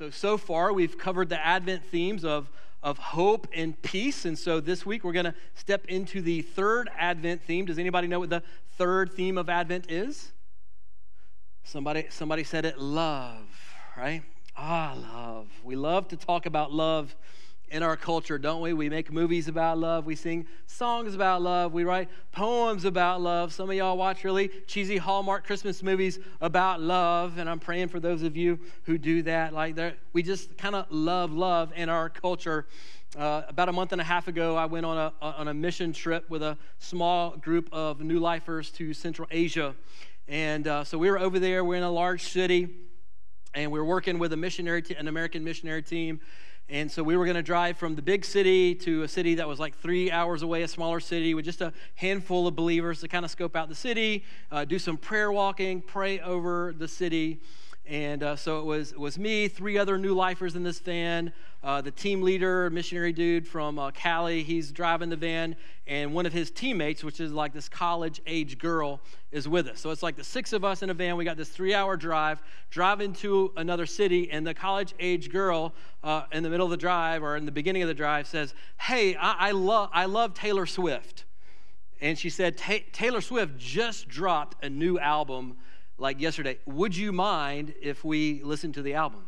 So, so far, we've covered the Advent themes of, of hope and peace. And so this week, we're going to step into the third Advent theme. Does anybody know what the third theme of Advent is? Somebody, somebody said it love, right? Ah, love. We love to talk about love in our culture, don't we? We make movies about love. We sing songs about love. We write poems about love. Some of y'all watch really cheesy Hallmark Christmas movies about love, and I'm praying for those of you who do that. Like, we just kind of love love in our culture. Uh, about a month and a half ago, I went on a, on a mission trip with a small group of new lifers to Central Asia. And uh, so we were over there, we're in a large city, and we we're working with a missionary, t- an American missionary team and so we were going to drive from the big city to a city that was like three hours away, a smaller city, with just a handful of believers to kind of scope out the city, uh, do some prayer walking, pray over the city. And uh, so it was, it was me, three other new lifers in this van, uh, the team leader, missionary dude from uh, Cali, he's driving the van, and one of his teammates, which is like this college age girl, is with us. So it's like the six of us in a van. We got this three hour drive, driving to another city, and the college age girl uh, in the middle of the drive or in the beginning of the drive says, Hey, I, I, love, I love Taylor Swift. And she said, Taylor Swift just dropped a new album like yesterday. Would you mind if we listen to the album?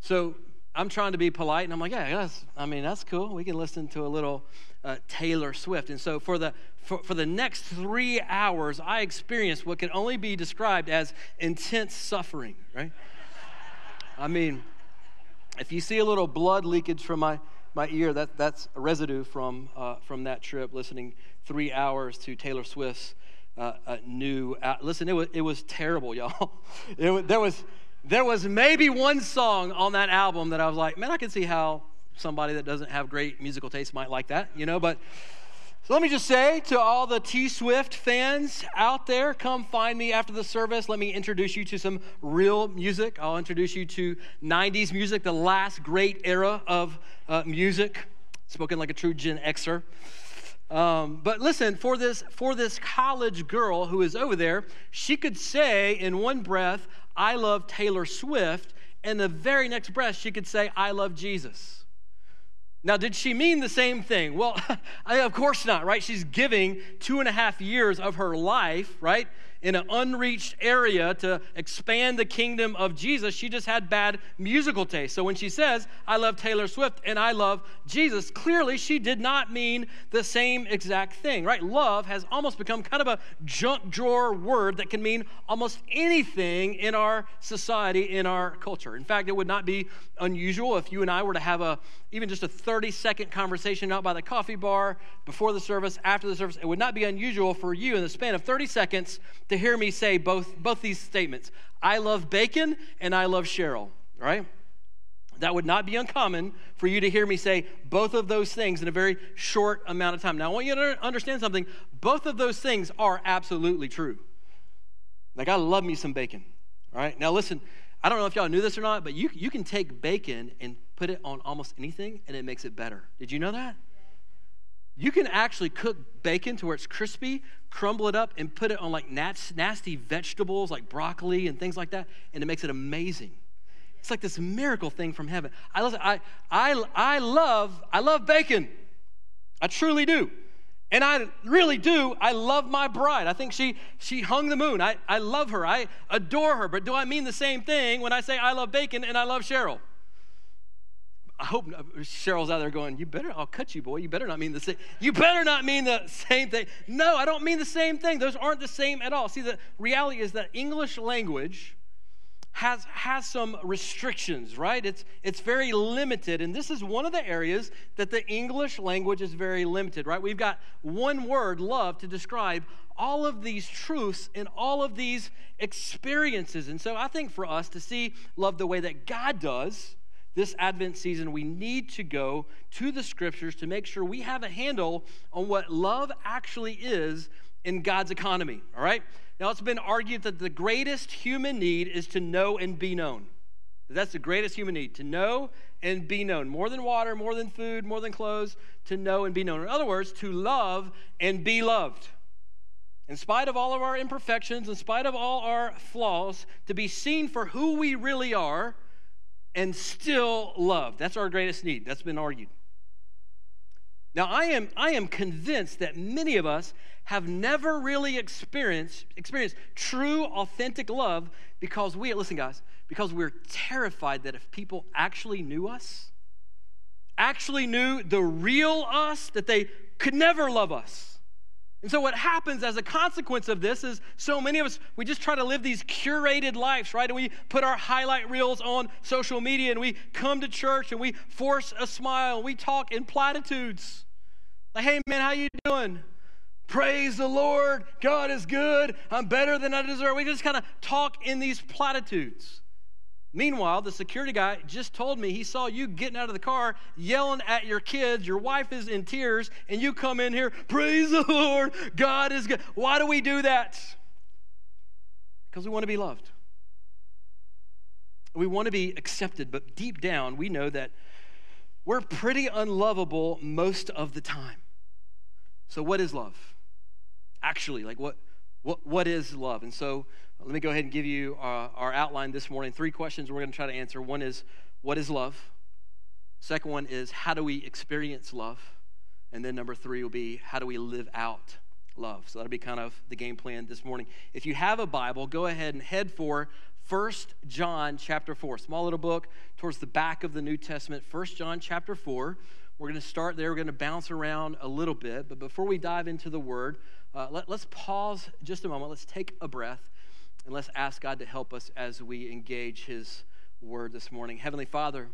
So I'm trying to be polite, and I'm like, yeah, that's, I mean, that's cool. We can listen to a little uh, Taylor Swift. And so for the for, for the next three hours, I experienced what can only be described as intense suffering. Right? I mean, if you see a little blood leakage from my my ear, that that's a residue from uh, from that trip. Listening three hours to Taylor Swift's uh, new. Uh, listen, it was it was terrible, y'all. It, there was there was maybe one song on that album that I was like, man, I can see how somebody that doesn't have great musical taste might like that, you know, but so let me just say to all the T Swift fans out there, come find me after the service. Let me introduce you to some real music. I'll introduce you to 90s music, the last great era of uh, music, spoken like a true Gen Xer. Um, but listen, for this, for this college girl who is over there, she could say in one breath, I love Taylor Swift, and the very next breath, she could say, I love Jesus. Now, did she mean the same thing? Well, of course not, right? She's giving two and a half years of her life, right? In an unreached area to expand the kingdom of Jesus. She just had bad musical taste. So when she says, I love Taylor Swift and I love Jesus, clearly she did not mean the same exact thing, right? Love has almost become kind of a junk drawer word that can mean almost anything in our society, in our culture. In fact, it would not be unusual if you and I were to have a even just a 30 second conversation out by the coffee bar before the service, after the service. It would not be unusual for you in the span of 30 seconds to hear me say both, both these statements I love bacon and I love Cheryl, right? That would not be uncommon for you to hear me say both of those things in a very short amount of time. Now, I want you to understand something. Both of those things are absolutely true. Like, I love me some bacon. All right? Now, listen, I don't know if y'all knew this or not, but you, you can take bacon and put it on almost anything and it makes it better. Did you know that? You can actually cook bacon to where it's crispy, crumble it up, and put it on like nasty vegetables like broccoli and things like that, and it makes it amazing. It's like this miracle thing from heaven. I love, I, I, I love, I love bacon. I truly do. And I really do. I love my bride. I think she, she hung the moon. I, I love her. I adore her. But do I mean the same thing when I say I love bacon and I love Cheryl? I hope uh, Cheryl's out there going, You better, I'll cut you, boy. You better not mean the same. You better not mean the same thing. No, I don't mean the same thing. Those aren't the same at all. See, the reality is that English language has, has some restrictions, right? It's, it's very limited. And this is one of the areas that the English language is very limited, right? We've got one word, love, to describe all of these truths and all of these experiences. And so I think for us to see love the way that God does, this Advent season, we need to go to the scriptures to make sure we have a handle on what love actually is in God's economy, all right? Now, it's been argued that the greatest human need is to know and be known. That's the greatest human need to know and be known. More than water, more than food, more than clothes, to know and be known. In other words, to love and be loved. In spite of all of our imperfections, in spite of all our flaws, to be seen for who we really are and still love. That's our greatest need. That's been argued. Now, I am, I am convinced that many of us have never really experienced, experienced true, authentic love because we, listen, guys, because we're terrified that if people actually knew us, actually knew the real us, that they could never love us. And so, what happens as a consequence of this is so many of us, we just try to live these curated lives, right? And we put our highlight reels on social media and we come to church and we force a smile and we talk in platitudes. Like, hey, man, how you doing? Praise the Lord. God is good. I'm better than I deserve. We just kind of talk in these platitudes. Meanwhile, the security guy just told me he saw you getting out of the car yelling at your kids. Your wife is in tears, and you come in here, praise the Lord, God is good. Why do we do that? Because we want to be loved. We want to be accepted, but deep down, we know that we're pretty unlovable most of the time. So, what is love? Actually, like what, what, what is love? And so, let me go ahead and give you uh, our outline this morning. Three questions we're going to try to answer. One is, what is love? Second one is, how do we experience love? And then number three will be, how do we live out love? So that'll be kind of the game plan this morning. If you have a Bible, go ahead and head for First John chapter 4. Small little book towards the back of the New Testament. First John chapter 4. We're going to start there. We're going to bounce around a little bit. But before we dive into the word, uh, let, let's pause just a moment. Let's take a breath. And let's ask God to help us as we engage His word this morning. Heavenly Father,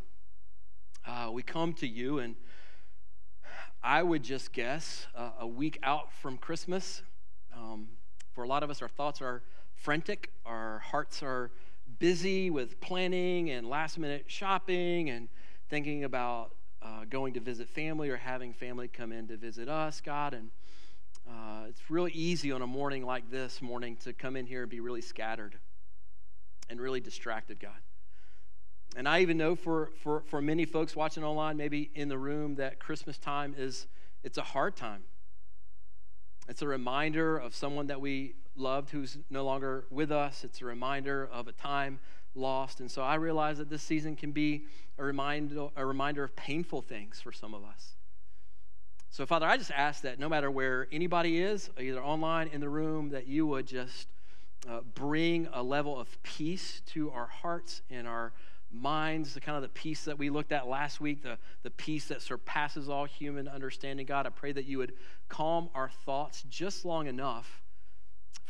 uh, we come to you, and I would just guess uh, a week out from Christmas. Um, for a lot of us, our thoughts are frantic, our hearts are busy with planning and last minute shopping and thinking about uh, going to visit family or having family come in to visit us, God. And uh, it's really easy on a morning like this morning to come in here and be really scattered and really distracted, God. And I even know for, for, for many folks watching online, maybe in the room, that Christmas time is it's a hard time. It's a reminder of someone that we loved who's no longer with us. It's a reminder of a time lost. And so I realize that this season can be a reminder, a reminder of painful things for some of us. So, Father, I just ask that no matter where anybody is, either online, in the room, that you would just uh, bring a level of peace to our hearts and our minds, the kind of the peace that we looked at last week, the, the peace that surpasses all human understanding. God, I pray that you would calm our thoughts just long enough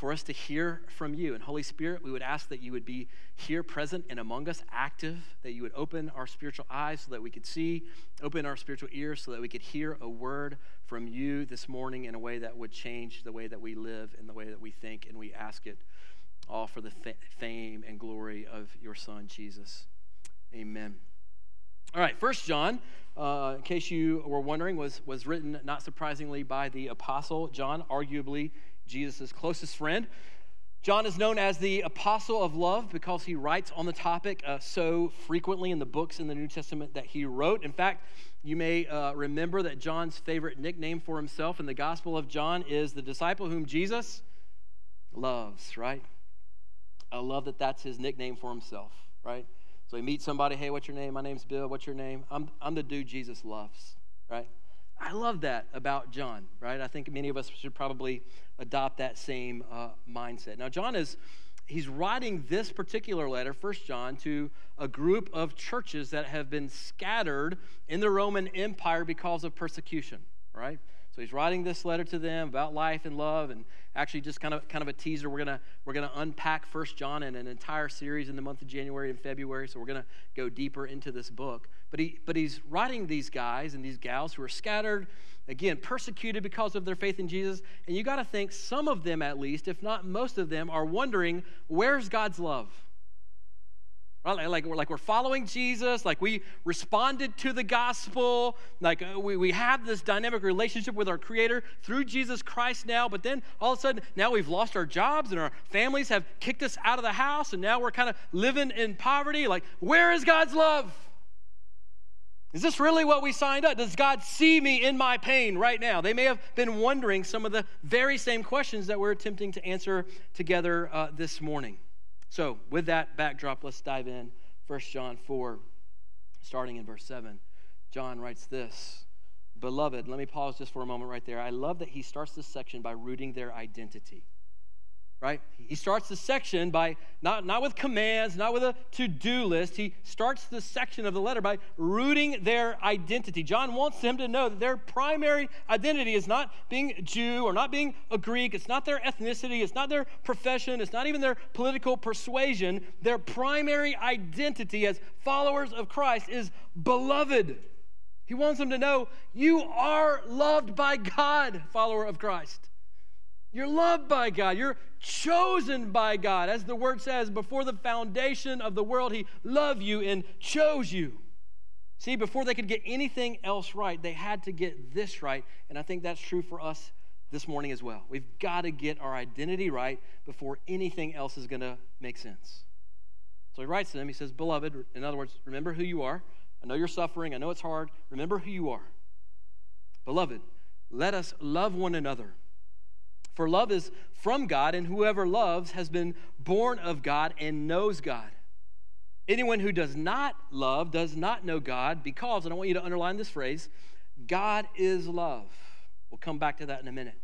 for us to hear from you. And Holy Spirit, we would ask that you would be here, present, and among us, active, that you would open our spiritual eyes so that we could see, open our spiritual ears so that we could hear a word from you this morning in a way that would change the way that we live and the way that we think. And we ask it all for the fame and glory of your Son, Jesus. Amen. All right, First John, uh, in case you were wondering, was, was written, not surprisingly, by the Apostle John, arguably Jesus' closest friend. John is known as the apostle of love because he writes on the topic uh, so frequently in the books in the New Testament that he wrote. In fact, you may uh, remember that John's favorite nickname for himself in the Gospel of John is the disciple whom Jesus loves, right? I love that that's his nickname for himself, right? So he meets somebody, hey, what's your name? My name's Bill. What's your name? I'm, I'm the dude Jesus loves, right? I love that about John, right? I think many of us should probably adopt that same uh, mindset. Now, John is he's writing this particular letter, First John, to a group of churches that have been scattered in the Roman Empire because of persecution, right? So he's writing this letter to them about life and love, and actually just kind of kind of a teaser. We're gonna we're gonna unpack First John in an entire series in the month of January and February. So we're gonna go deeper into this book. But he but he's writing these guys and these gals who are scattered, again persecuted because of their faith in Jesus. And you got to think some of them, at least, if not most of them, are wondering where's God's love. Right? Like, we're, like we're following Jesus, like we responded to the gospel, like uh, we, we have this dynamic relationship with our Creator through Jesus Christ now, but then all of a sudden now we've lost our jobs and our families have kicked us out of the house and now we're kind of living in poverty. Like, where is God's love? Is this really what we signed up? Does God see me in my pain right now? They may have been wondering some of the very same questions that we're attempting to answer together uh, this morning. So, with that backdrop, let's dive in. 1 John 4. starting in verse 7. John writes this Beloved, let me pause just for a moment right there. I love that he starts this section by rooting their identity right? He starts the section by not, not with commands, not with a to do list. He starts the section of the letter by rooting their identity. John wants them to know that their primary identity is not being Jew or not being a Greek. It's not their ethnicity. It's not their profession. It's not even their political persuasion. Their primary identity as followers of Christ is beloved. He wants them to know you are loved by God, follower of Christ. You're loved by God. You're chosen by God. As the word says, before the foundation of the world, He loved you and chose you. See, before they could get anything else right, they had to get this right. And I think that's true for us this morning as well. We've got to get our identity right before anything else is going to make sense. So he writes to them, he says, Beloved, in other words, remember who you are. I know you're suffering. I know it's hard. Remember who you are. Beloved, let us love one another. For love is from God, and whoever loves has been born of God and knows God. Anyone who does not love does not know God because, and I want you to underline this phrase, God is love. We'll come back to that in a minute.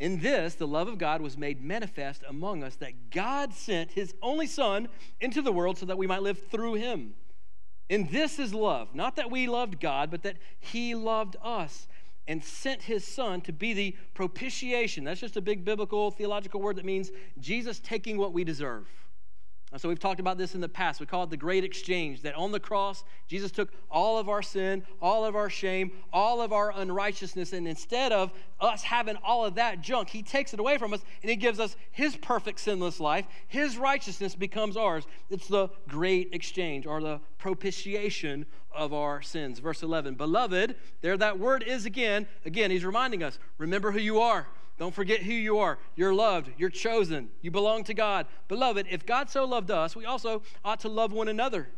In this, the love of God was made manifest among us that God sent his only Son into the world so that we might live through him. And this is love, not that we loved God, but that he loved us and sent his son to be the propitiation. That's just a big biblical theological word that means Jesus taking what we deserve. So we've talked about this in the past. We call it the great exchange that on the cross, Jesus took all of our sin, all of our shame, all of our unrighteousness, and instead of us having all of that junk, he takes it away from us and he gives us his perfect sinless life. His righteousness becomes ours. It's the great exchange or the propitiation of our sins. Verse 11, beloved, there that word is again. Again, he's reminding us remember who you are. Don't forget who you are. You're loved. You're chosen. You belong to God. Beloved, if God so loved us, we also ought to love one another.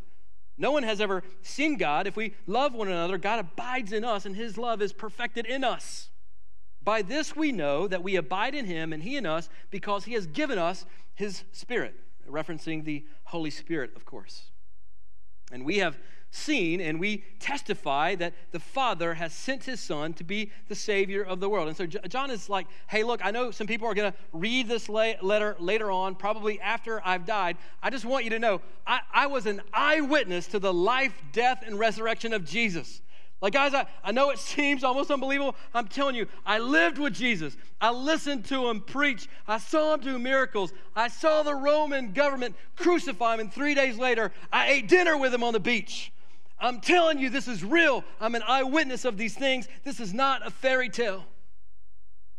No one has ever seen God. If we love one another, God abides in us, and his love is perfected in us. By this we know that we abide in him and he in us because he has given us his Spirit, referencing the Holy Spirit, of course. And we have seen and we testify that the Father has sent his Son to be the Savior of the world. And so John is like, hey, look, I know some people are going to read this letter later on, probably after I've died. I just want you to know I, I was an eyewitness to the life, death, and resurrection of Jesus. Like, guys, I, I know it seems almost unbelievable. I'm telling you, I lived with Jesus. I listened to him preach. I saw him do miracles. I saw the Roman government crucify him, and three days later, I ate dinner with him on the beach. I'm telling you, this is real. I'm an eyewitness of these things. This is not a fairy tale.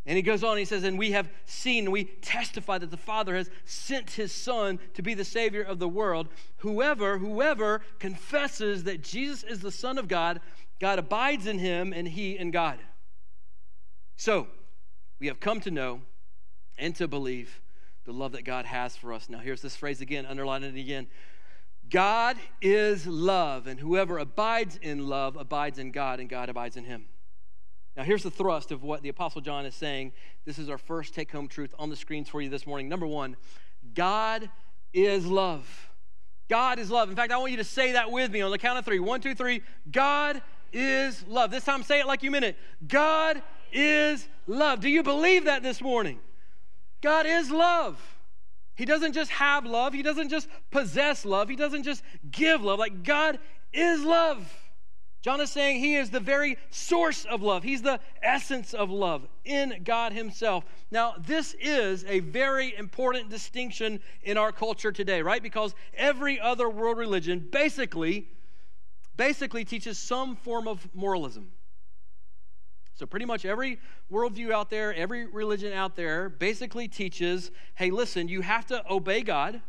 And he goes on, he says, And we have seen, we testify that the Father has sent his Son to be the Savior of the world. Whoever, whoever confesses that Jesus is the Son of God, God abides in him and he in God. So, we have come to know and to believe the love that God has for us. Now, here's this phrase again, underline it again. God is love, and whoever abides in love abides in God, and God abides in him. Now, here's the thrust of what the Apostle John is saying. This is our first take home truth on the screens for you this morning. Number one, God is love. God is love. In fact, I want you to say that with me on the count of three. One, two, three. God is love. This time, say it like you mean it. God is love. Do you believe that this morning? God is love. He doesn't just have love, He doesn't just possess love, He doesn't just give love. Like God is love. John is saying He is the very source of love, He's the essence of love in God Himself. Now, this is a very important distinction in our culture today, right? Because every other world religion basically basically teaches some form of moralism. So, pretty much every worldview out there, every religion out there basically teaches hey, listen, you have to obey God,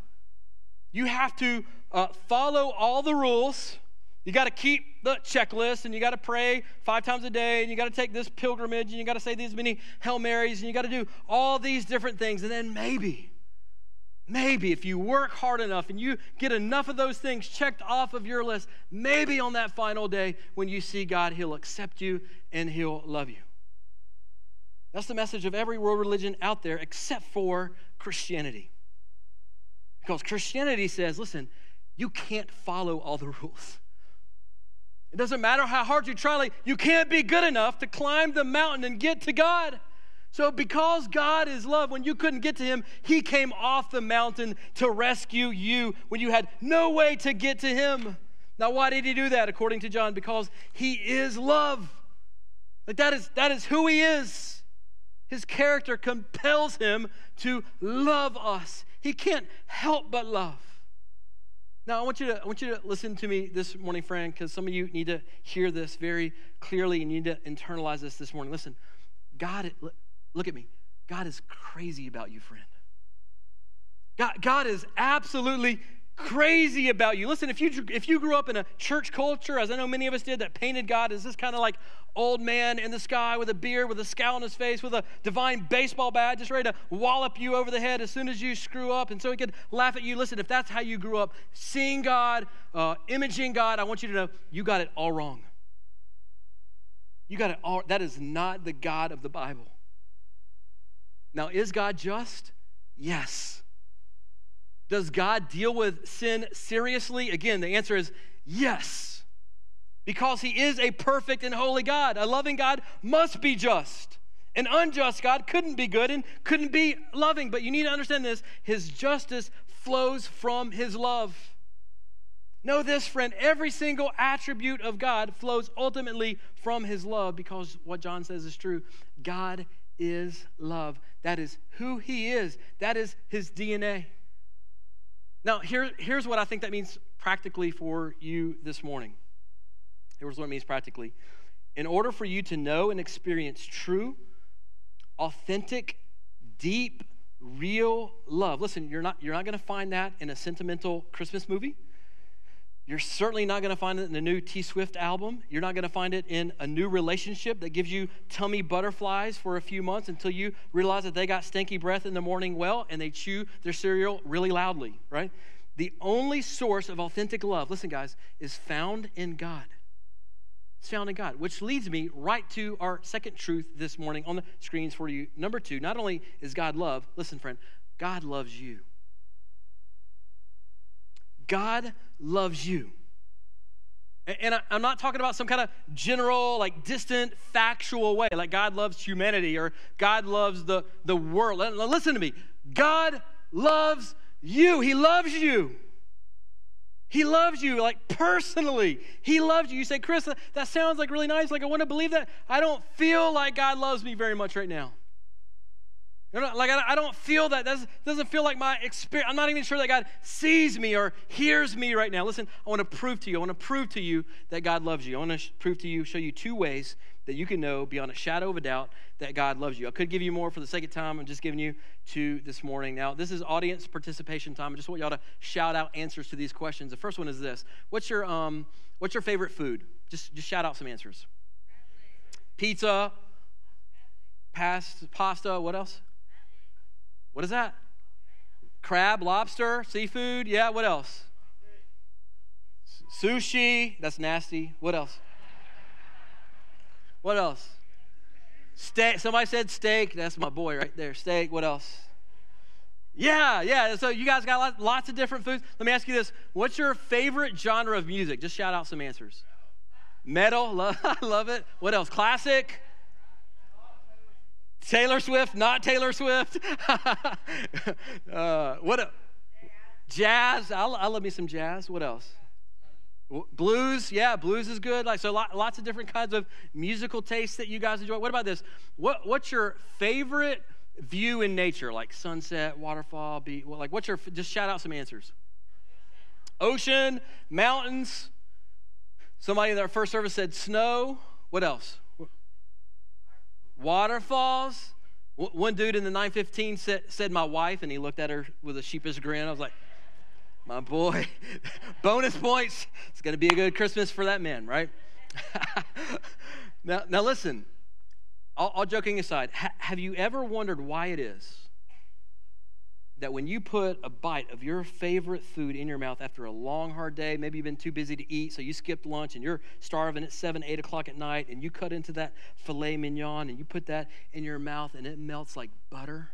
you have to uh, follow all the rules. You got to keep the checklist and you got to pray five times a day and you got to take this pilgrimage and you got to say these many Hail Marys and you got to do all these different things. And then maybe, maybe if you work hard enough and you get enough of those things checked off of your list, maybe on that final day when you see God, He'll accept you and He'll love you. That's the message of every world religion out there except for Christianity. Because Christianity says, listen, you can't follow all the rules. It doesn't matter how hard you try, like, you can't be good enough to climb the mountain and get to God. So, because God is love, when you couldn't get to Him, He came off the mountain to rescue you when you had no way to get to Him. Now, why did He do that, according to John? Because He is love. Like, that is, that is who He is. His character compels Him to love us. He can't help but love. Now, I want you to, I want you to listen to me this morning, friend, because some of you need to hear this very clearly and you need to internalize this this morning. Listen, God, look at me. God is crazy about you, friend. God, God is absolutely crazy about you. Listen, if you if you grew up in a church culture, as I know many of us did, that painted God as this kind of like old man in the sky with a beard, with a scowl on his face, with a divine baseball bat, just ready to wallop you over the head as soon as you screw up, and so he could laugh at you. Listen, if that's how you grew up, seeing God, uh, imaging God, I want you to know you got it all wrong. You got it all. That is not the God of the Bible. Now, is God just? Yes. Does God deal with sin seriously? Again, the answer is yes. Because he is a perfect and holy God. A loving God must be just. An unjust God couldn't be good and couldn't be loving. But you need to understand this his justice flows from his love. Know this, friend, every single attribute of God flows ultimately from his love because what John says is true. God is love. That is who he is, that is his DNA. Now, here, here's what I think that means practically for you this morning. Here's what it means practically. In order for you to know and experience true, authentic, deep, real love. Listen, you're not, you're not going to find that in a sentimental Christmas movie. You're certainly not going to find it in the new T Swift album. You're not going to find it in a new relationship that gives you tummy butterflies for a few months until you realize that they got stinky breath in the morning well and they chew their cereal really loudly, right? The only source of authentic love, listen, guys, is found in God. It's found in God, which leads me right to our second truth this morning on the screens for you. Number two, not only is God love, listen, friend, God loves you. God loves you. And I'm not talking about some kind of general, like distant, factual way, like God loves humanity or God loves the, the world. Listen to me. God loves you. He loves you. He loves you, like personally. He loves you. You say, Chris, that sounds like really nice. Like, I want to believe that. I don't feel like God loves me very much right now. Like, I don't feel that. That doesn't feel like my experience. I'm not even sure that God sees me or hears me right now. Listen, I want to prove to you. I want to prove to you that God loves you. I want to prove to you, show you two ways that you can know beyond a shadow of a doubt that God loves you. I could give you more for the sake of time. I'm just giving you two this morning. Now, this is audience participation time. I just want y'all to shout out answers to these questions. The first one is this What's your, um, what's your favorite food? Just, just shout out some answers. Pizza, past, pasta, what else? What is that? Crab, lobster, seafood. Yeah, what else? Sushi. That's nasty. What else? What else? Steak. Somebody said steak. That's my boy right there. Steak. What else? Yeah, yeah. So you guys got lots of different foods. Let me ask you this: What's your favorite genre of music? Just shout out some answers. Metal. Love, love it. What else? Classic. Taylor Swift, not Taylor Swift. uh, what? A, jazz. I, I love me some jazz. What else? Blues, yeah, blues is good. Like so, lots of different kinds of musical tastes that you guys enjoy. What about this? What What's your favorite view in nature? Like sunset, waterfall, beach. Like what's your? Just shout out some answers. Ocean, mountains. Somebody in our first service said snow. What else? Waterfalls. One dude in the 915 said, said my wife, and he looked at her with a sheepish grin. I was like, my boy, bonus points. It's going to be a good Christmas for that man, right? now, now listen, all, all joking aside, ha- have you ever wondered why it is that when you put a bite of your favorite food in your mouth after a long, hard day, maybe you've been too busy to eat, so you skipped lunch and you're starving at 7, 8 o'clock at night, and you cut into that filet mignon and you put that in your mouth and it melts like butter.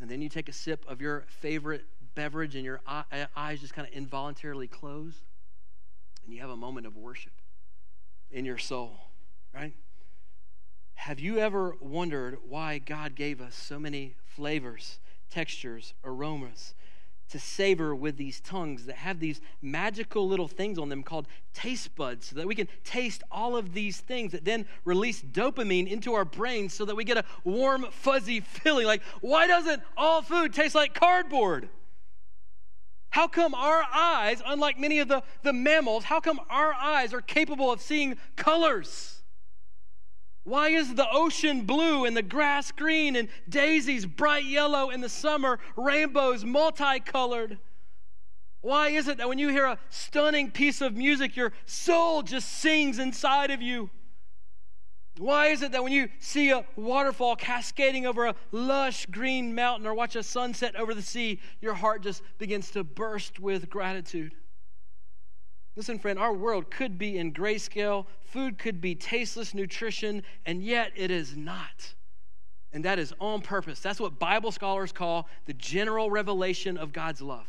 And then you take a sip of your favorite beverage and your uh, eyes just kind of involuntarily close, and you have a moment of worship. in your soul, right? Have you ever wondered why God gave us so many flavors, textures, aromas to savor with these tongues that have these magical little things on them called taste buds so that we can taste all of these things that then release dopamine into our brains so that we get a warm, fuzzy feeling? Like, why doesn't all food taste like cardboard? How come our eyes, unlike many of the, the mammals, how come our eyes are capable of seeing colors? Why is the ocean blue and the grass green and daisies bright yellow in the summer, rainbows multicolored? Why is it that when you hear a stunning piece of music, your soul just sings inside of you? Why is it that when you see a waterfall cascading over a lush green mountain or watch a sunset over the sea, your heart just begins to burst with gratitude? Listen, friend, our world could be in grayscale, food could be tasteless nutrition, and yet it is not. And that is on purpose. That's what Bible scholars call the general revelation of God's love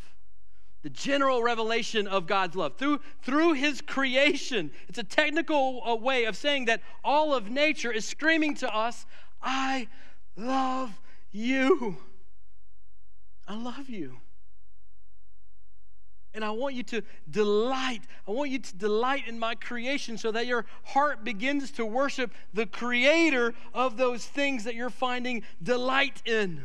the general revelation of God's love through, through His creation. It's a technical uh, way of saying that all of nature is screaming to us, I love you. I love you. And I want you to delight. I want you to delight in my creation so that your heart begins to worship the creator of those things that you're finding delight in.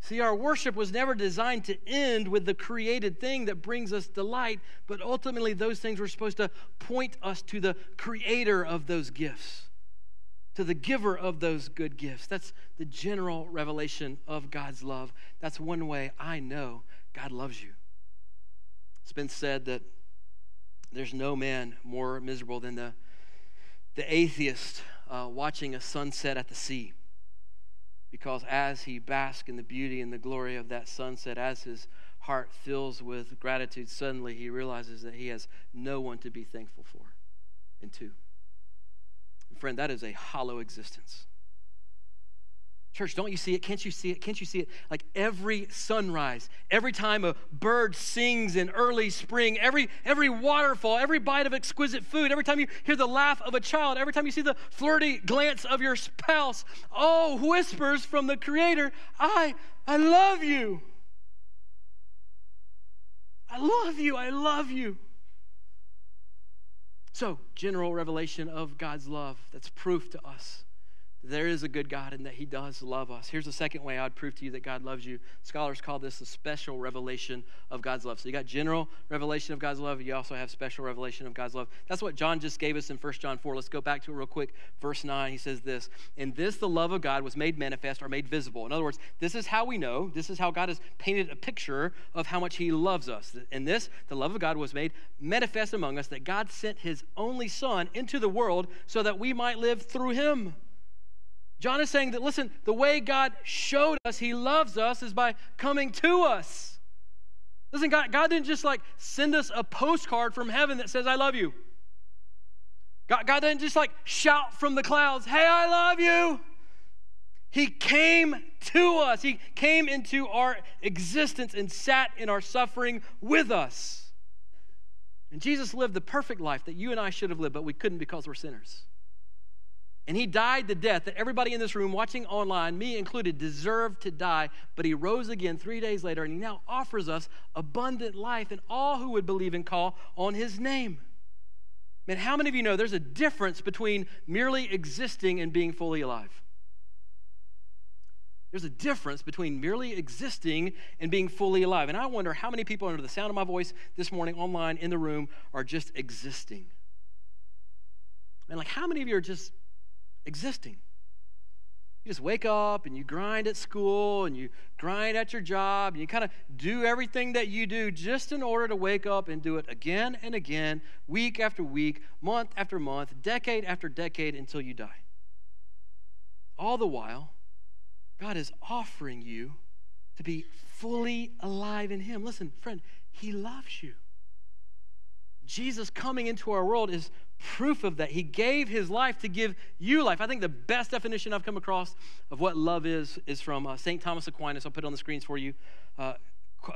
See, our worship was never designed to end with the created thing that brings us delight, but ultimately, those things were supposed to point us to the creator of those gifts, to the giver of those good gifts. That's the general revelation of God's love. That's one way I know God loves you. It's been said that there's no man more miserable than the, the atheist uh, watching a sunset at the sea because as he basks in the beauty and the glory of that sunset, as his heart fills with gratitude, suddenly he realizes that he has no one to be thankful for. And two, friend, that is a hollow existence. Church, don't you see it? Can't you see it? Can't you see it? Like every sunrise, every time a bird sings in early spring, every, every waterfall, every bite of exquisite food, every time you hear the laugh of a child, every time you see the flirty glance of your spouse, all whispers from the Creator, I, I love you. I love you. I love you. So, general revelation of God's love that's proof to us there is a good God and that He does love us. Here's the second way I'd prove to you that God loves you. Scholars call this the special revelation of God's love. So you got general revelation of God's love. You also have special revelation of God's love. That's what John just gave us in 1 John 4. Let's go back to it real quick. Verse 9, he says this In this, the love of God was made manifest or made visible. In other words, this is how we know, this is how God has painted a picture of how much He loves us. In this, the love of God was made manifest among us that God sent His only Son into the world so that we might live through Him. John is saying that, listen, the way God showed us he loves us is by coming to us. Listen, God, God didn't just like send us a postcard from heaven that says, I love you. God, God didn't just like shout from the clouds, Hey, I love you. He came to us, He came into our existence and sat in our suffering with us. And Jesus lived the perfect life that you and I should have lived, but we couldn't because we're sinners. And he died the death that everybody in this room watching online, me included, deserved to die. But he rose again three days later, and he now offers us abundant life and all who would believe and call on his name. Man, how many of you know there's a difference between merely existing and being fully alive? There's a difference between merely existing and being fully alive. And I wonder how many people, under the sound of my voice this morning online in the room, are just existing. And like, how many of you are just existing. You just wake up and you grind at school and you grind at your job and you kind of do everything that you do just in order to wake up and do it again and again, week after week, month after month, decade after decade until you die. All the while, God is offering you to be fully alive in Him. Listen, friend, He loves you. Jesus coming into our world is proof of that. He gave his life to give you life. I think the best definition I've come across of what love is is from uh, St. Thomas Aquinas. I'll put it on the screens for you. Uh,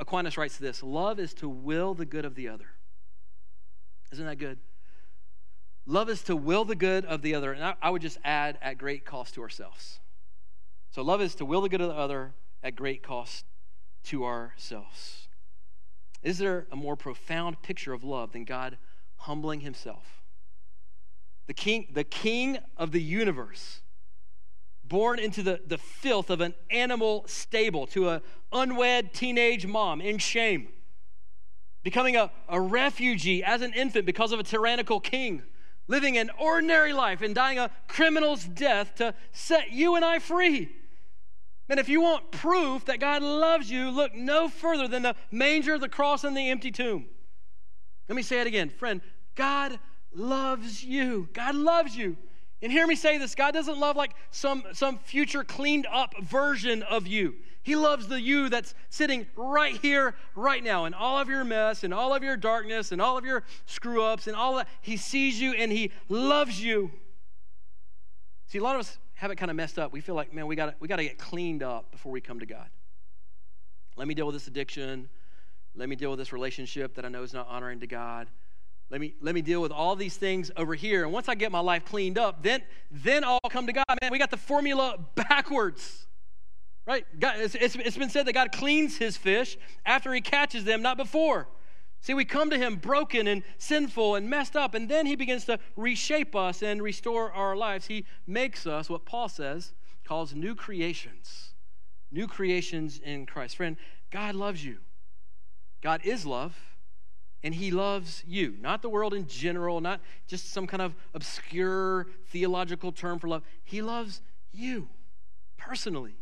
Aquinas writes this Love is to will the good of the other. Isn't that good? Love is to will the good of the other. And I, I would just add, at great cost to ourselves. So, love is to will the good of the other at great cost to ourselves. Is there a more profound picture of love than God humbling himself? The king, the king of the universe, born into the, the filth of an animal stable to an unwed teenage mom in shame, becoming a, a refugee as an infant because of a tyrannical king living an ordinary life and dying a criminal's death to set you and I free. And if you want proof that God loves you, look no further than the manger, the cross, and the empty tomb. Let me say it again. Friend, God loves you. God loves you. And hear me say this God doesn't love like some, some future cleaned up version of you. He loves the you that's sitting right here, right now, in all of your mess, and all of your darkness, and all of your screw ups, and all that. He sees you and He loves you. See, a lot of us have it kind of messed up. We feel like, man, we got we got to get cleaned up before we come to God. Let me deal with this addiction. Let me deal with this relationship that I know is not honoring to God. Let me, let me deal with all these things over here. And once I get my life cleaned up, then, then I'll come to God. Man, we got the formula backwards. Right? God, it's, it's, it's been said that God cleans his fish after he catches them, not before. See, we come to him broken and sinful and messed up, and then he begins to reshape us and restore our lives. He makes us, what Paul says, calls new creations. New creations in Christ. Friend, God loves you. God is love, and he loves you. Not the world in general, not just some kind of obscure theological term for love. He loves you personally.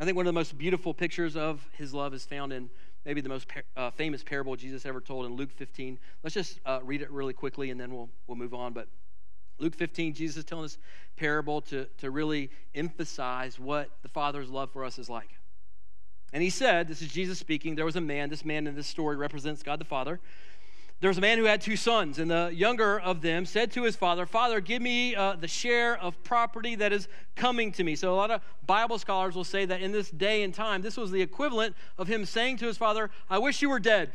I think one of the most beautiful pictures of his love is found in maybe the most uh, famous parable Jesus ever told in Luke 15. Let's just uh, read it really quickly and then we'll, we'll move on. But Luke 15, Jesus is telling this parable to, to really emphasize what the Father's love for us is like. And he said, This is Jesus speaking, there was a man, this man in this story represents God the Father, there was a man who had two sons, and the younger of them said to his father, Father, give me uh, the share of property that is coming to me. So, a lot of Bible scholars will say that in this day and time, this was the equivalent of him saying to his father, I wish you were dead.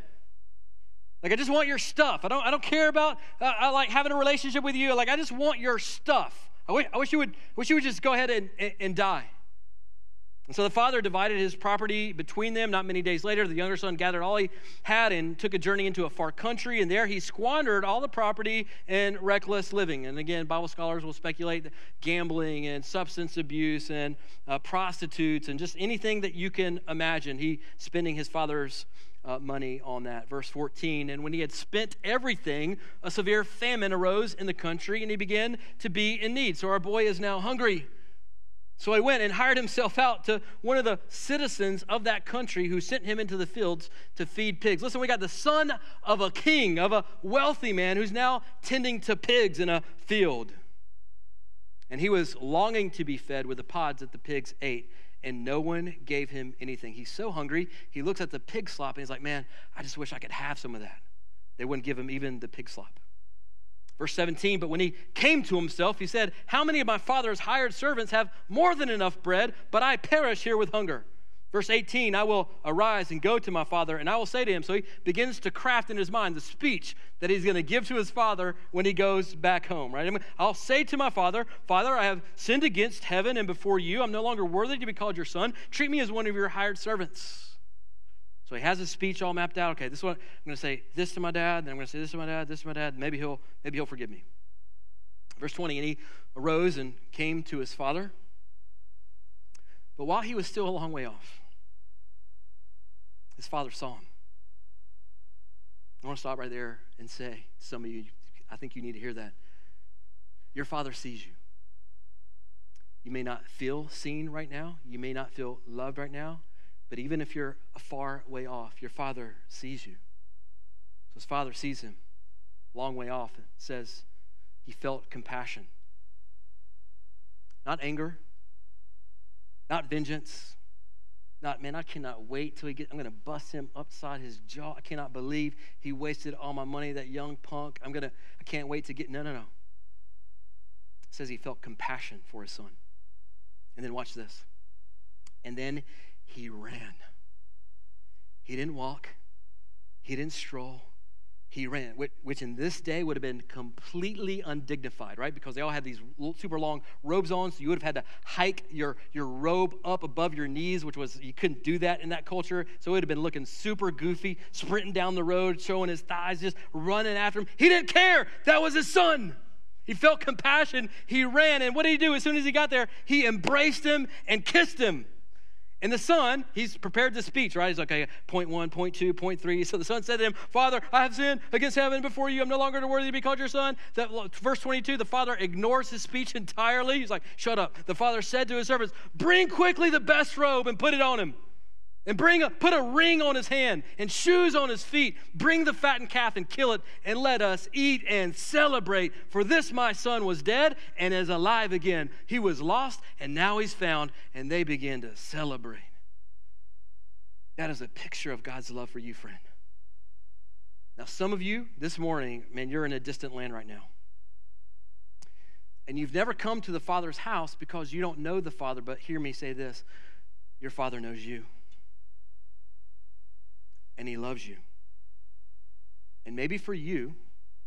Like, I just want your stuff. I don't, I don't care about uh, I like having a relationship with you. Like, I just want your stuff. I wish, I wish, you, would, wish you would just go ahead and, and, and die. And so the father divided his property between them. Not many days later, the younger son gathered all he had and took a journey into a far country. And there he squandered all the property in reckless living. And again, Bible scholars will speculate that gambling and substance abuse and uh, prostitutes and just anything that you can imagine. He spending his father's uh, money on that. Verse 14, and when he had spent everything, a severe famine arose in the country, and he began to be in need. So our boy is now hungry. So he went and hired himself out to one of the citizens of that country who sent him into the fields to feed pigs. Listen, we got the son of a king, of a wealthy man who's now tending to pigs in a field. And he was longing to be fed with the pods that the pigs ate, and no one gave him anything. He's so hungry, he looks at the pig slop and he's like, Man, I just wish I could have some of that. They wouldn't give him even the pig slop. Verse 17, but when he came to himself, he said, How many of my father's hired servants have more than enough bread, but I perish here with hunger? Verse 18, I will arise and go to my father, and I will say to him. So he begins to craft in his mind the speech that he's going to give to his father when he goes back home, right? I'll say to my father, Father, I have sinned against heaven and before you. I'm no longer worthy to be called your son. Treat me as one of your hired servants. So he has his speech all mapped out. Okay, this is what I'm going to say this to my dad, then I'm going to say this to my dad, this to my dad. Maybe he'll maybe he'll forgive me. Verse 20, and he arose and came to his father. But while he was still a long way off, his father saw him. I want to stop right there and say to some of you, I think you need to hear that. Your father sees you. You may not feel seen right now. You may not feel loved right now. But even if you're a far way off, your father sees you. So his father sees him long way off and says he felt compassion. Not anger, not vengeance, not, man, I cannot wait till he gets, I'm going to bust him upside his jaw. I cannot believe he wasted all my money, that young punk. I'm going to, I can't wait to get, no, no, no. Says he felt compassion for his son. And then watch this. And then he ran. He didn't walk, he didn't stroll, he ran, which in this day would have been completely undignified, right? Because they all had these super long robes on, so you would have had to hike your, your robe up above your knees, which was, you couldn't do that in that culture. So it would have been looking super goofy, sprinting down the road, showing his thighs, just running after him. He didn't care. That was his son. He felt compassion. He ran. And what did he do as soon as he got there? He embraced him and kissed him. And the son, he's prepared the speech, right? He's like, okay, point one, point two, point three. So the son said to him, Father, I have sinned against heaven before you. I'm no longer worthy to be called your son. That, verse 22, the father ignores his speech entirely. He's like, shut up. The father said to his servants, Bring quickly the best robe and put it on him and bring a, put a ring on his hand and shoes on his feet. Bring the fattened calf and kill it, and let us eat and celebrate. For this my son was dead and is alive again. He was lost and now he's found, and they begin to celebrate. That is a picture of God's love for you, friend. Now, some of you this morning, man, you're in a distant land right now. And you've never come to the Father's house because you don't know the Father, but hear me say this your Father knows you and He loves you. And maybe for you,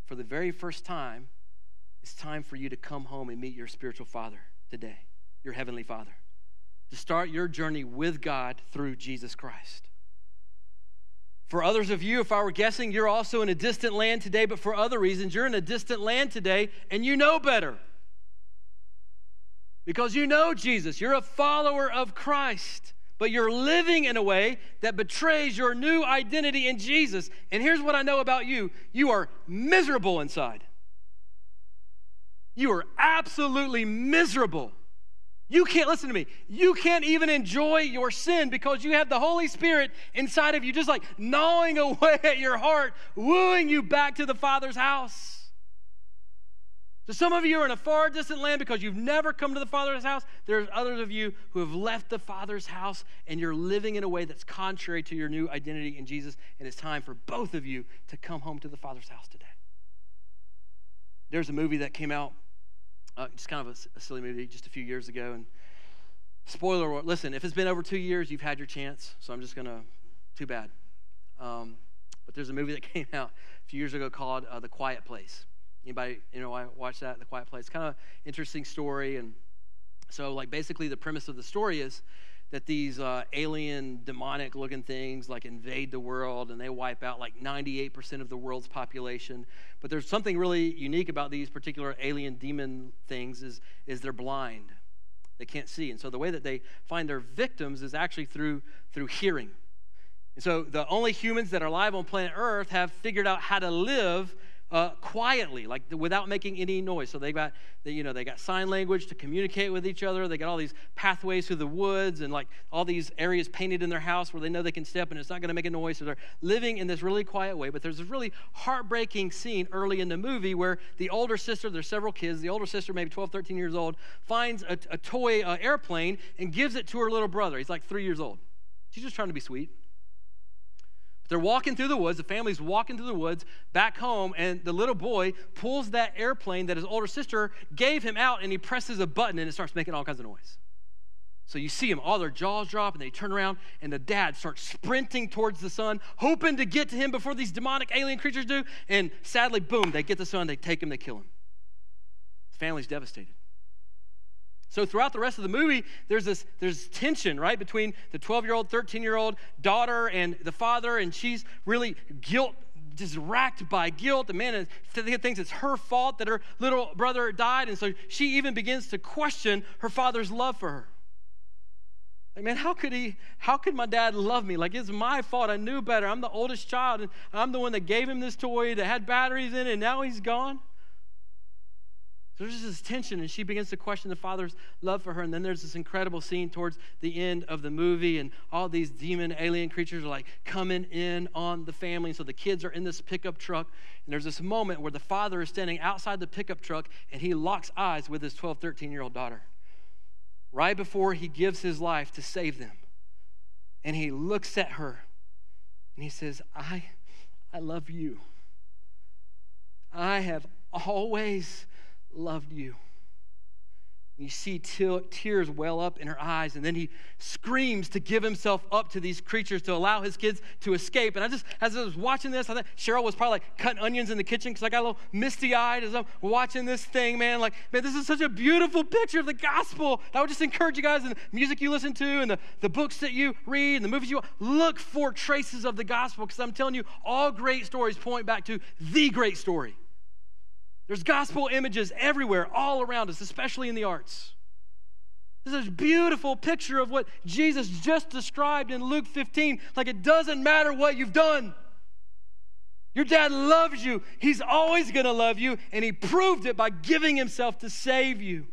for the very first time, it's time for you to come home and meet your spiritual father today, your heavenly father, to start your journey with God through Jesus Christ. For others of you, if I were guessing, you're also in a distant land today, but for other reasons, you're in a distant land today and you know better. Because you know Jesus, you're a follower of Christ but you're living in a way that betrays your new identity in Jesus. And here's what I know about you you are miserable inside. You are absolutely miserable. You can't, listen to me, you can't even enjoy your sin because you have the Holy Spirit inside of you, just like gnawing away at your heart, wooing you back to the Father's house. So some of you are in a far distant land because you've never come to the Father's house. There's others of you who have left the Father's house and you're living in a way that's contrary to your new identity in Jesus. And it's time for both of you to come home to the Father's house today. There's a movie that came out, uh, just kind of a, a, silly movie, just a few years ago. And spoiler alert, listen, if it's been over two years, you've had your chance. So I'm just going to, too bad. Um, but there's a movie that came out a few years ago called uh, The Quiet Place. Anybody, you know, I watched that, The Quiet Place. Kind of interesting story. And so, like, basically, the premise of the story is that these uh, alien, demonic looking things like invade the world and they wipe out like 98% of the world's population. But there's something really unique about these particular alien demon things is, is they're blind. They can't see. And so the way that they find their victims is actually through, through hearing. And so the only humans that are alive on planet Earth have figured out how to live uh, quietly, like without making any noise. So they got, they, you know, they got sign language to communicate with each other. They got all these pathways through the woods and like all these areas painted in their house where they know they can step and it's not going to make a noise. So they're living in this really quiet way. But there's this really heartbreaking scene early in the movie where the older sister, there's several kids, the older sister, maybe 12, 13 years old, finds a, a toy uh, airplane and gives it to her little brother. He's like three years old. She's just trying to be sweet. They're walking through the woods, the family's walking through the woods back home, and the little boy pulls that airplane that his older sister gave him out, and he presses a button and it starts making all kinds of noise. So you see them, all their jaws drop, and they turn around, and the dad starts sprinting towards the son, hoping to get to him before these demonic alien creatures do. And sadly, boom, they get the son, they take him, they kill him. The family's devastated. So throughout the rest of the movie, there's this there's tension, right, between the 12-year-old, 13-year-old daughter and the father, and she's really guilt, just racked by guilt. The man thinks it's her fault that her little brother died, and so she even begins to question her father's love for her. Like, man, how could he, how could my dad love me? Like, it's my fault. I knew better. I'm the oldest child, and I'm the one that gave him this toy that had batteries in it, and now he's gone. So there's this tension, and she begins to question the father's love for her. And then there's this incredible scene towards the end of the movie, and all these demon alien creatures are like coming in on the family. And so the kids are in this pickup truck, and there's this moment where the father is standing outside the pickup truck, and he locks eyes with his 12, 13 year old daughter right before he gives his life to save them. And he looks at her, and he says, I, I love you. I have always loved you. You see tears well up in her eyes, and then he screams to give himself up to these creatures to allow his kids to escape. And I just, as I was watching this, I thought Cheryl was probably like cutting onions in the kitchen because I got a little misty eyed as I'm watching this thing, man. Like, man, this is such a beautiful picture of the gospel. I would just encourage you guys in the music you listen to and the, the books that you read and the movies you look for traces of the gospel because I'm telling you, all great stories point back to the great story. There's gospel images everywhere, all around us, especially in the arts. This is a beautiful picture of what Jesus just described in Luke 15. Like it doesn't matter what you've done. Your dad loves you. He's always going to love you, and he proved it by giving himself to save you.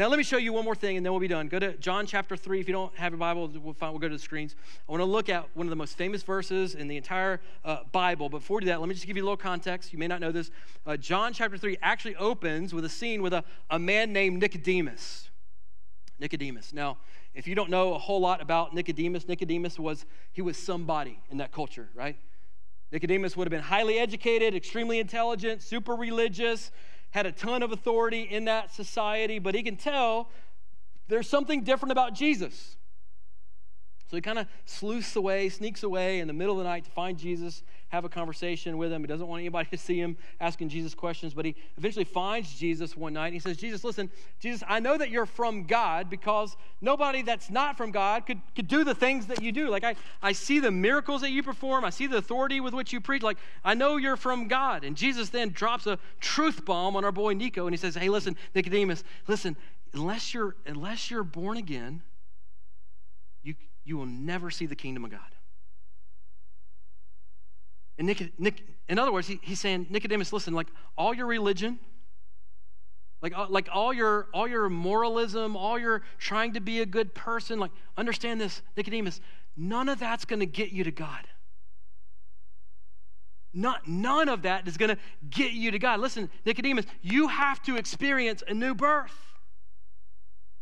Now, let me show you one more thing and then we'll be done. Go to John chapter 3. If you don't have your Bible, we'll, find, we'll go to the screens. I want to look at one of the most famous verses in the entire uh, Bible. But before we do that, let me just give you a little context. You may not know this. Uh, John chapter 3 actually opens with a scene with a, a man named Nicodemus. Nicodemus. Now, if you don't know a whole lot about Nicodemus, Nicodemus was, he was somebody in that culture, right? Nicodemus would have been highly educated, extremely intelligent, super religious, had a ton of authority in that society, but he can tell there's something different about Jesus. So he kind of sleuths away, sneaks away in the middle of the night to find Jesus, have a conversation with him. He doesn't want anybody to see him asking Jesus questions, but he eventually finds Jesus one night. And he says, Jesus, listen, Jesus, I know that you're from God because nobody that's not from God could, could do the things that you do. Like, I, I see the miracles that you perform, I see the authority with which you preach. Like, I know you're from God. And Jesus then drops a truth bomb on our boy Nico, and he says, Hey, listen, Nicodemus, listen, unless you're, unless you're born again, you, you will never see the kingdom of God. And Nick, Nick in other words, he, he's saying, Nicodemus, listen, like all your religion, like, uh, like all your all your moralism, all your trying to be a good person, like understand this, Nicodemus, none of that's to get you to God. Not, none of that is to get you to God. Listen, Nicodemus, you have to experience a new birth.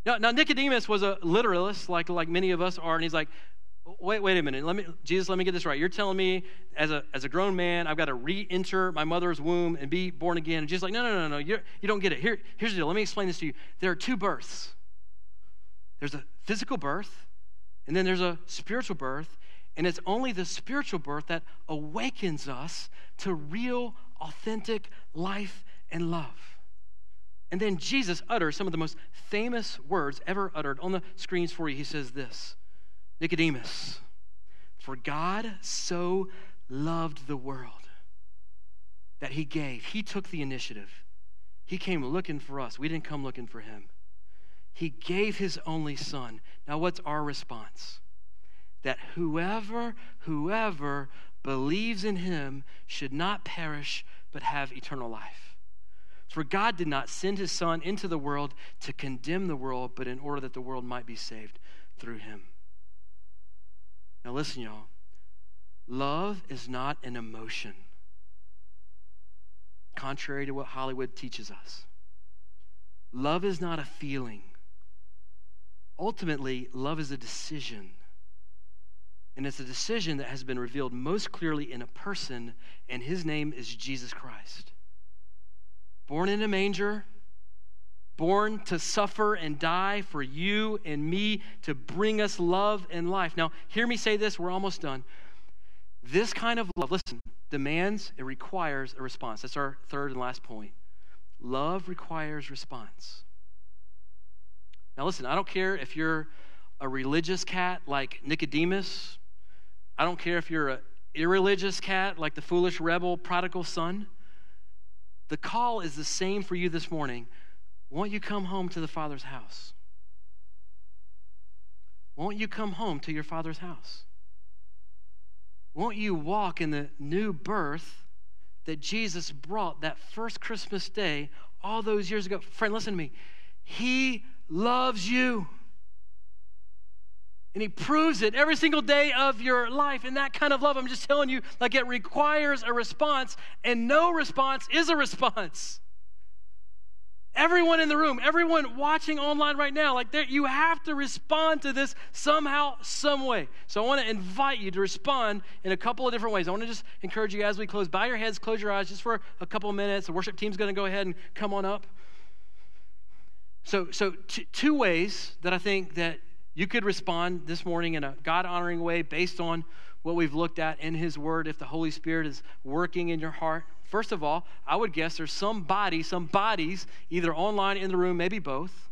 Now, now, Nicodemus was a literalist, like, like many of us are, and he's like, wait, wait a minute. Let me, Jesus, let me get this right. You're telling me as a, as a grown man, I've got to re-enter my mother's womb and be born again. And Jesus like, no, no, no, no. You're, you don't get it. Here, here's the deal. Let me explain this to you. There are two births. There's a physical birth, and then there's a spiritual birth. And it's only the spiritual birth that awakens us to real, authentic life and love. And then Jesus utters some of the most famous words ever uttered on the screens for you. He says this Nicodemus, for God so loved the world that he gave, he took the initiative. He came looking for us. We didn't come looking for him. He gave his only son. Now, what's our response? That whoever, whoever believes in him should not perish but have eternal life. For God did not send his Son into the world to condemn the world, but in order that the world might be saved through him. Now, listen, y'all. Love is not an emotion, contrary to what Hollywood teaches us. Love is not a feeling. Ultimately, love is a decision. And it's a decision that has been revealed most clearly in a person, and his name is Jesus Christ born in a manger, born to suffer and die for you and me to bring us love and life. Now, hear me say this, we're almost done. This kind of love, listen, demands, it requires a response. That's our third and last point. Love requires response. Now, listen, I don't care if you're a religious cat like Nicodemus, I don't care if you're an irreligious cat like the foolish rebel prodigal son. The call is the same for you this morning. Won't you come home to the Father's house? Won't you come home to your Father's house? Won't you walk in the new birth that Jesus brought that first Christmas day all those years ago? Friend, listen to me. He loves you. And he proves it every single day of your life. And that kind of love, I'm just telling you, like it requires a response, and no response is a response. Everyone in the room, everyone watching online right now, like you have to respond to this somehow, some way. So I want to invite you to respond in a couple of different ways. I want to just encourage you as we close, bow your heads, close your eyes just for a couple of minutes. The worship team's going to go ahead and come on up. So, so t- two ways that I think that you could respond this morning in a God honoring way based on what we've looked at in His Word if the Holy Spirit is working in your heart. First of all, I would guess there's somebody, some bodies, either online in the room, maybe both.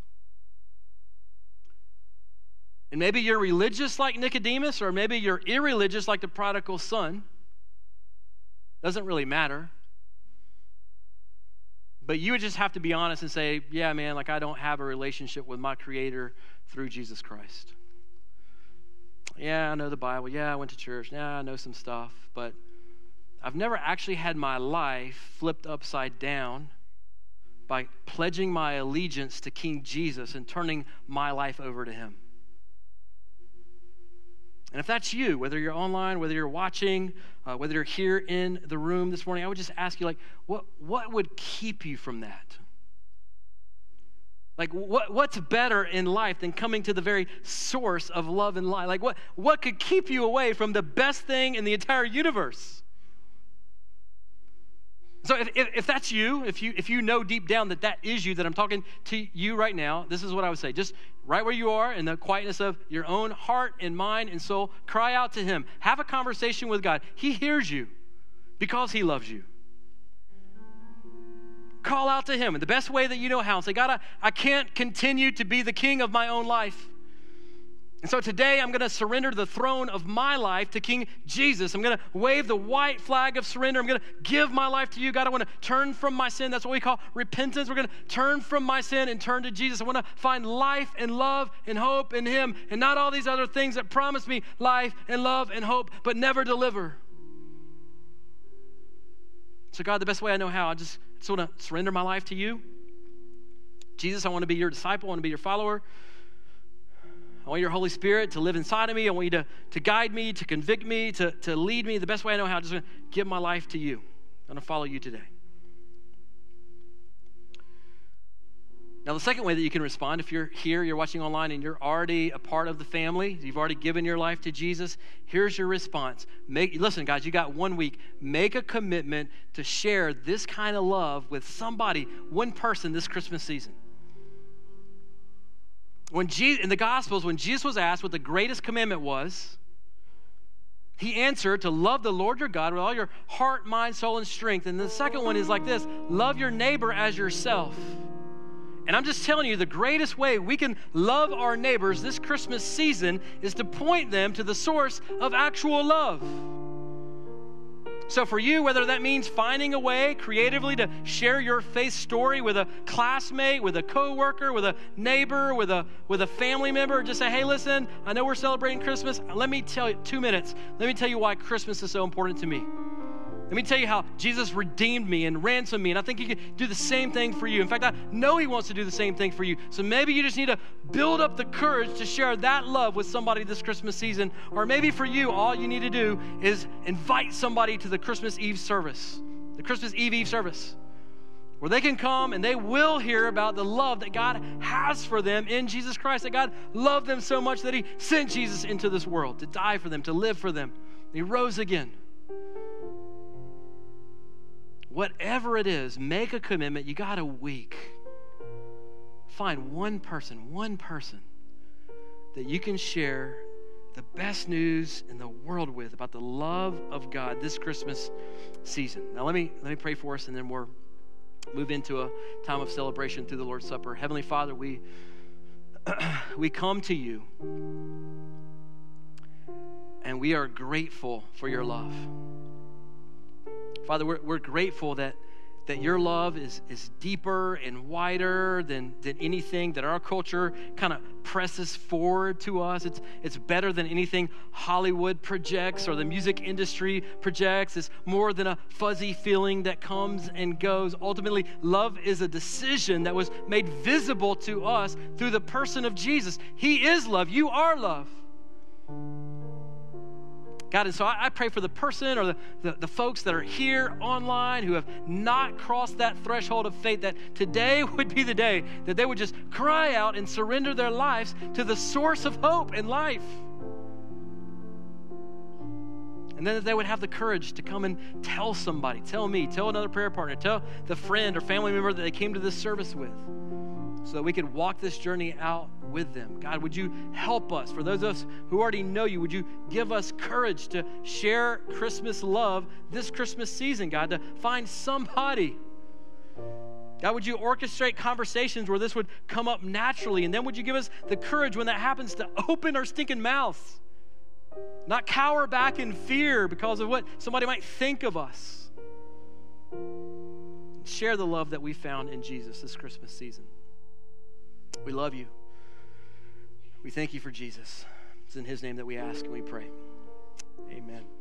And maybe you're religious like Nicodemus, or maybe you're irreligious like the prodigal son. Doesn't really matter. But you would just have to be honest and say, yeah, man, like I don't have a relationship with my Creator through Jesus Christ. Yeah, I know the Bible. Yeah, I went to church. Yeah, I know some stuff. But I've never actually had my life flipped upside down by pledging my allegiance to King Jesus and turning my life over to Him. And if that's you, whether you're online, whether you're watching, uh, whether you're here in the room this morning, I would just ask you, like, what, what would keep you from that? Like, what, what's better in life than coming to the very source of love and life? Like, what, what could keep you away from the best thing in the entire universe? So if, if, if, that's you, if you if you know deep down that that is you, that I'm talking to you right now, this is what I would say. Just right where you are in the quietness of your own heart and mind and soul, cry out to him. Have a conversation with God. He hears you because he loves you. Call out to him in the best way that you know how and say, God, I, I can't continue to be the king of my own life. And so today I'm going to surrender the throne of my life to King Jesus. I'm going to wave the white flag of surrender. I'm going to give my life to you. God, I want to turn from my sin. That's what we call repentance. We're going to turn from my sin and turn to Jesus. I want to find life and love and hope in Him and not all these other things that promise me life and love and hope but never deliver. So, God, the best way I know how, I just, just want to surrender my life to you. Jesus, I want to be your disciple. I want to be your follower. I want your Holy Spirit to live inside of me. I want you to, to guide me, to convict me, to, to lead me the best way I know how. Just give my life to you. I'm going to follow you today. Now, the second way that you can respond, if you're here, you're watching online, and you're already a part of the family, you've already given your life to Jesus, here's your response. Make, listen, guys, you got one week. Make a commitment to share this kind of love with somebody, one person this Christmas season when Jesus, in the Gospels, when Jesus was asked what the greatest commandment was, he answered to love the Lord your God with all your heart, mind, soul, and strength. And the second one is like this love your neighbor as yourself. And I'm just telling you, the greatest way we can love our neighbors this Christmas season is to point them to the source of actual love. So, for you, whether that means finding a way creatively to share your faith story with a classmate, with a coworker, with a neighbor, with a, with a family member, just say, hey, listen, I know we're celebrating Christmas. Let me tell you, two minutes, let me tell you why Christmas is so important to me. Let me tell you how Jesus redeemed me and ransomed me. And I think He can do the same thing for you. In fact, I know He wants to do the same thing for you. So maybe you just need to build up the courage to share that love with somebody this Christmas season. Or maybe for you, all you need to do is invite somebody to the Christmas Eve service, the Christmas Eve Eve service, where they can come and they will hear about the love that God has for them in Jesus Christ. That God loved them so much that He sent Jesus into this world to die for them, to live for them. He rose again whatever it is, make a commitment. You got a week. Find one person, one person that you can share the best news in the world with about the love of God this Christmas season. Now let me let me pray for us and then we'll move into a time of celebration through the Lord's Supper. Heavenly Father, we we come to you and we are grateful for your love. Father, we're, we're grateful that, that your love is, is deeper and wider than, than anything that our culture kind of presses forward to us. It's, it's better than anything Hollywood projects or the music industry projects. It's more than a fuzzy feeling that comes and goes. Ultimately, love is a decision that was made visible to us through the person of Jesus. He is love. You are love. God, and so I, I pray for the person or the, the, the folks that are here online who have not crossed that threshold of faith, that today would be the day that they would just cry out and surrender their lives to the source of hope and life. And then that they would have the courage to come and tell somebody, tell me, tell another prayer partner, tell the friend or family member that they came to this service with. So that we could walk this journey out with them. God, would you help us? For those of us who already know you, would you give us courage to share Christmas love this Christmas season, God, to find somebody. God, would you orchestrate conversations where this would come up naturally? And then would you give us the courage when that happens to open our stinking mouths? Not cower back in fear because of what somebody might think of us. Share the love that we found in Jesus this Christmas season. We love you. We thank you for Jesus. It's in his name that we ask and we pray. Amen.